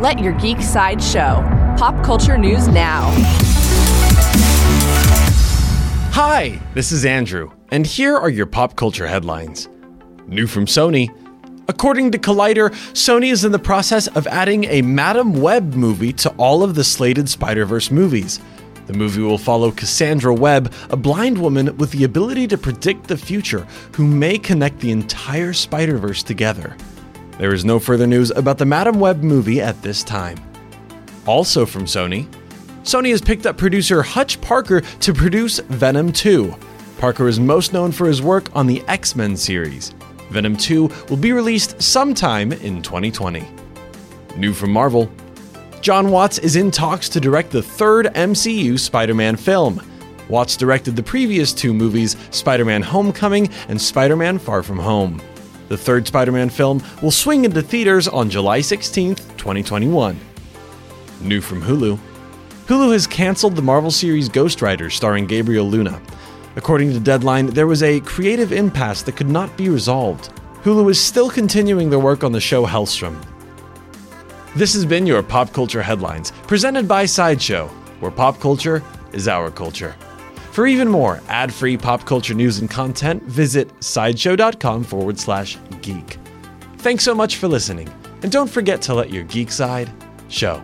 Let your geek side show. Pop culture news now. Hi, this is Andrew, and here are your pop culture headlines. New from Sony. According to Collider, Sony is in the process of adding a Madame Web movie to all of the slated Spider Verse movies. The movie will follow Cassandra Webb, a blind woman with the ability to predict the future who may connect the entire Spider Verse together. There is no further news about the Madame Web movie at this time. Also from Sony, Sony has picked up producer Hutch Parker to produce Venom 2. Parker is most known for his work on the X Men series. Venom 2 will be released sometime in 2020. New from Marvel Jon Watts is in talks to direct the third MCU Spider Man film. Watts directed the previous two movies, Spider Man Homecoming and Spider Man Far From Home. The third Spider Man film will swing into theaters on July 16, 2021. New from Hulu Hulu has canceled the Marvel series Ghost Rider starring Gabriel Luna. According to Deadline, there was a creative impasse that could not be resolved. Hulu is still continuing their work on the show Helstrom. This has been your Pop Culture Headlines, presented by Sideshow, where pop culture is our culture. For even more ad free pop culture news and content, visit sideshow.com forward slash geek. Thanks so much for listening, and don't forget to let your geek side show.